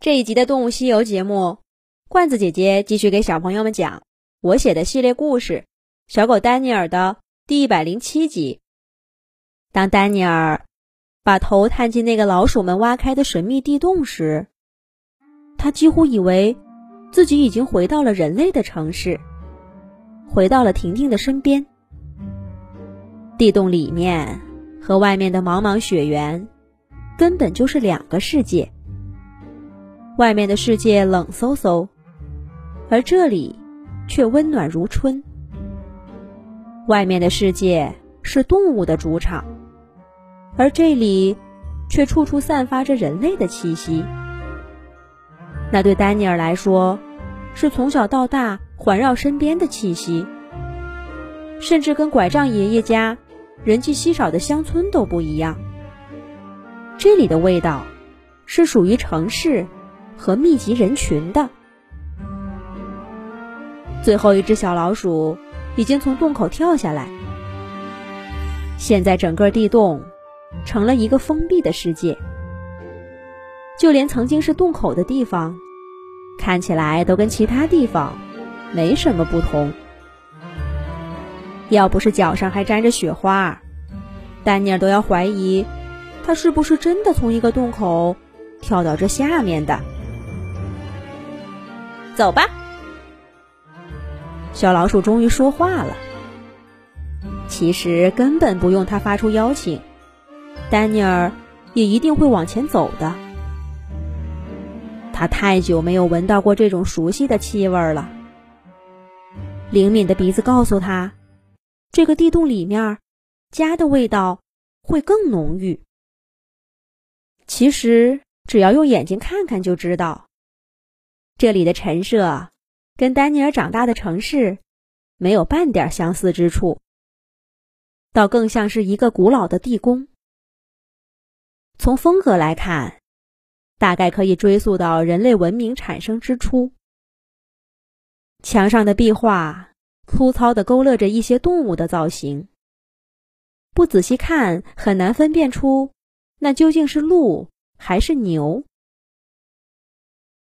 这一集的《动物西游》节目，罐子姐姐继续给小朋友们讲我写的系列故事《小狗丹尼尔》的第一百零七集。当丹尼尔把头探进那个老鼠们挖开的神秘地洞时，他几乎以为自己已经回到了人类的城市，回到了婷婷的身边。地洞里面和外面的茫茫雪原，根本就是两个世界。外面的世界冷飕飕，而这里却温暖如春。外面的世界是动物的主场，而这里却处处散发着人类的气息。那对丹尼尔来说，是从小到大环绕身边的气息，甚至跟拐杖爷爷家人迹稀少的乡村都不一样。这里的味道是属于城市。和密集人群的最后一只小老鼠已经从洞口跳下来。现在整个地洞成了一个封闭的世界，就连曾经是洞口的地方，看起来都跟其他地方没什么不同。要不是脚上还沾着雪花，丹尼尔都要怀疑他是不是真的从一个洞口跳到这下面的。走吧，小老鼠终于说话了。其实根本不用他发出邀请，丹尼尔也一定会往前走的。他太久没有闻到过这种熟悉的气味了。灵敏的鼻子告诉他，这个地洞里面家的味道会更浓郁。其实只要用眼睛看看就知道。这里的陈设跟丹尼尔长大的城市没有半点相似之处，倒更像是一个古老的地宫。从风格来看，大概可以追溯到人类文明产生之初。墙上的壁画粗糙的勾勒着一些动物的造型，不仔细看很难分辨出那究竟是鹿还是牛。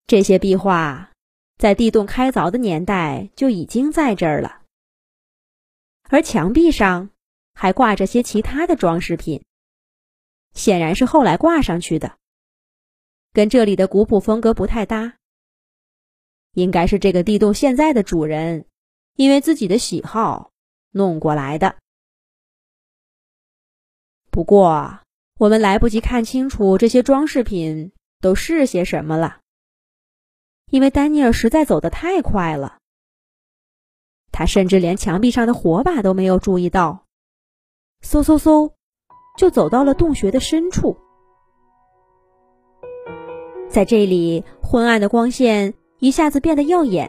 这些壁画在地洞开凿的年代就已经在这儿了，而墙壁上还挂着些其他的装饰品，显然是后来挂上去的，跟这里的古朴风格不太搭。应该是这个地洞现在的主人因为自己的喜好弄过来的。不过我们来不及看清楚这些装饰品都是些什么了。因为丹尼尔实在走得太快了，他甚至连墙壁上的火把都没有注意到，嗖嗖嗖，就走到了洞穴的深处。在这里，昏暗的光线一下子变得耀眼，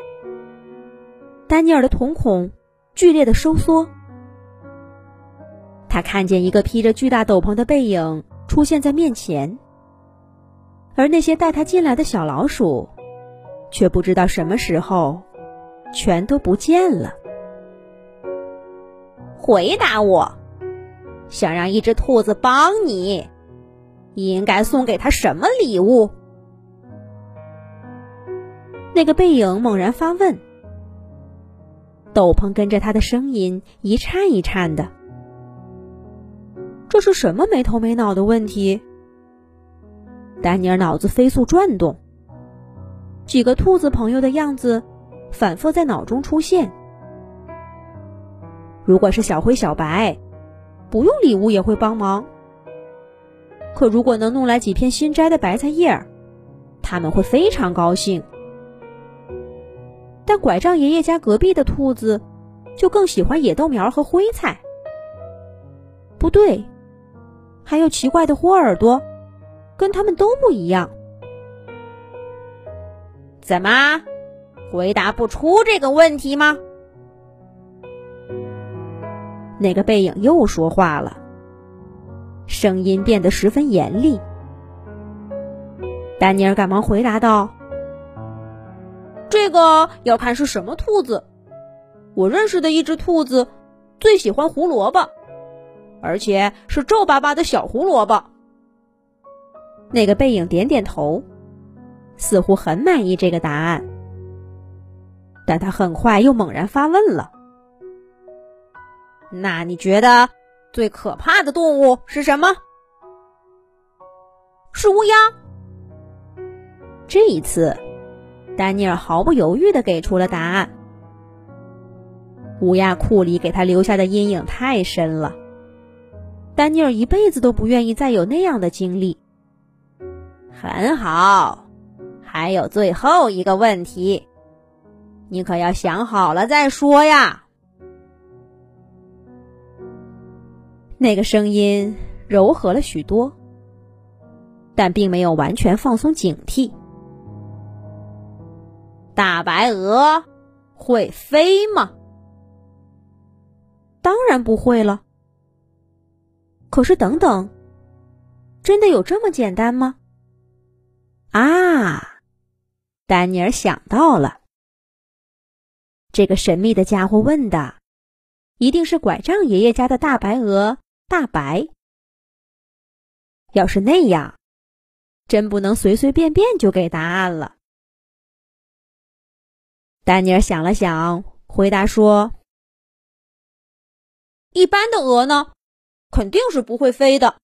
丹尼尔的瞳孔剧烈的收缩，他看见一个披着巨大斗篷的背影出现在面前，而那些带他进来的小老鼠。却不知道什么时候，全都不见了。回答我，想让一只兔子帮你，应该送给他什么礼物？那个背影猛然发问，斗篷跟着他的声音一颤一颤的。这是什么没头没脑的问题？丹尼尔脑子飞速转动。几个兔子朋友的样子反复在脑中出现。如果是小灰、小白，不用礼物也会帮忙。可如果能弄来几片新摘的白菜叶，他们会非常高兴。但拐杖爷爷家隔壁的兔子就更喜欢野豆苗和灰菜。不对，还有奇怪的豁耳朵，跟他们都不一样。怎么，回答不出这个问题吗？那个背影又说话了，声音变得十分严厉。丹尼尔赶忙回答道：“这个要看是什么兔子。我认识的一只兔子最喜欢胡萝卜，而且是皱巴巴的小胡萝卜。”那个背影点点头。似乎很满意这个答案，但他很快又猛然发问了：“那你觉得最可怕的动物是什么？”“是乌鸦。”这一次，丹尼尔毫不犹豫的给出了答案。乌鸦库里给他留下的阴影太深了，丹尼尔一辈子都不愿意再有那样的经历。很好，还有最后一个问题，你可要想好了再说呀。那个声音柔和了许多，但并没有完全放松警惕。大白鹅会飞吗？当然不会了。可是，等等，真的有这么简单吗？啊，丹尼尔想到了，这个神秘的家伙问的，一定是拐杖爷爷家的大白鹅大白。要是那样，真不能随随便便就给答案了。丹尼尔想了想，回答说：“一般的鹅呢，肯定是不会飞的。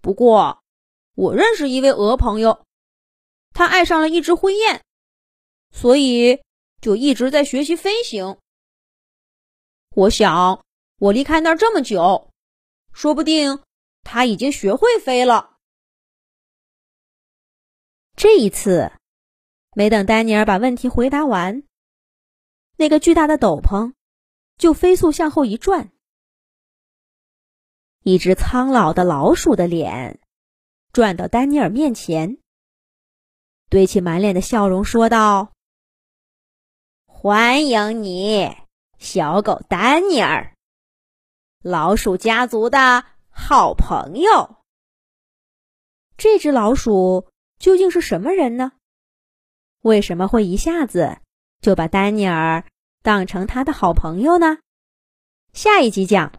不过……”我认识一位鹅朋友，他爱上了一只灰雁，所以就一直在学习飞行。我想，我离开那儿这么久，说不定他已经学会飞了。这一次，没等丹尼尔把问题回答完，那个巨大的斗篷就飞速向后一转，一只苍老的老鼠的脸。转到丹尼尔面前，堆起满脸的笑容，说道：“欢迎你，小狗丹尼尔，老鼠家族的好朋友。这只老鼠究竟是什么人呢？为什么会一下子就把丹尼尔当成他的好朋友呢？下一集讲。”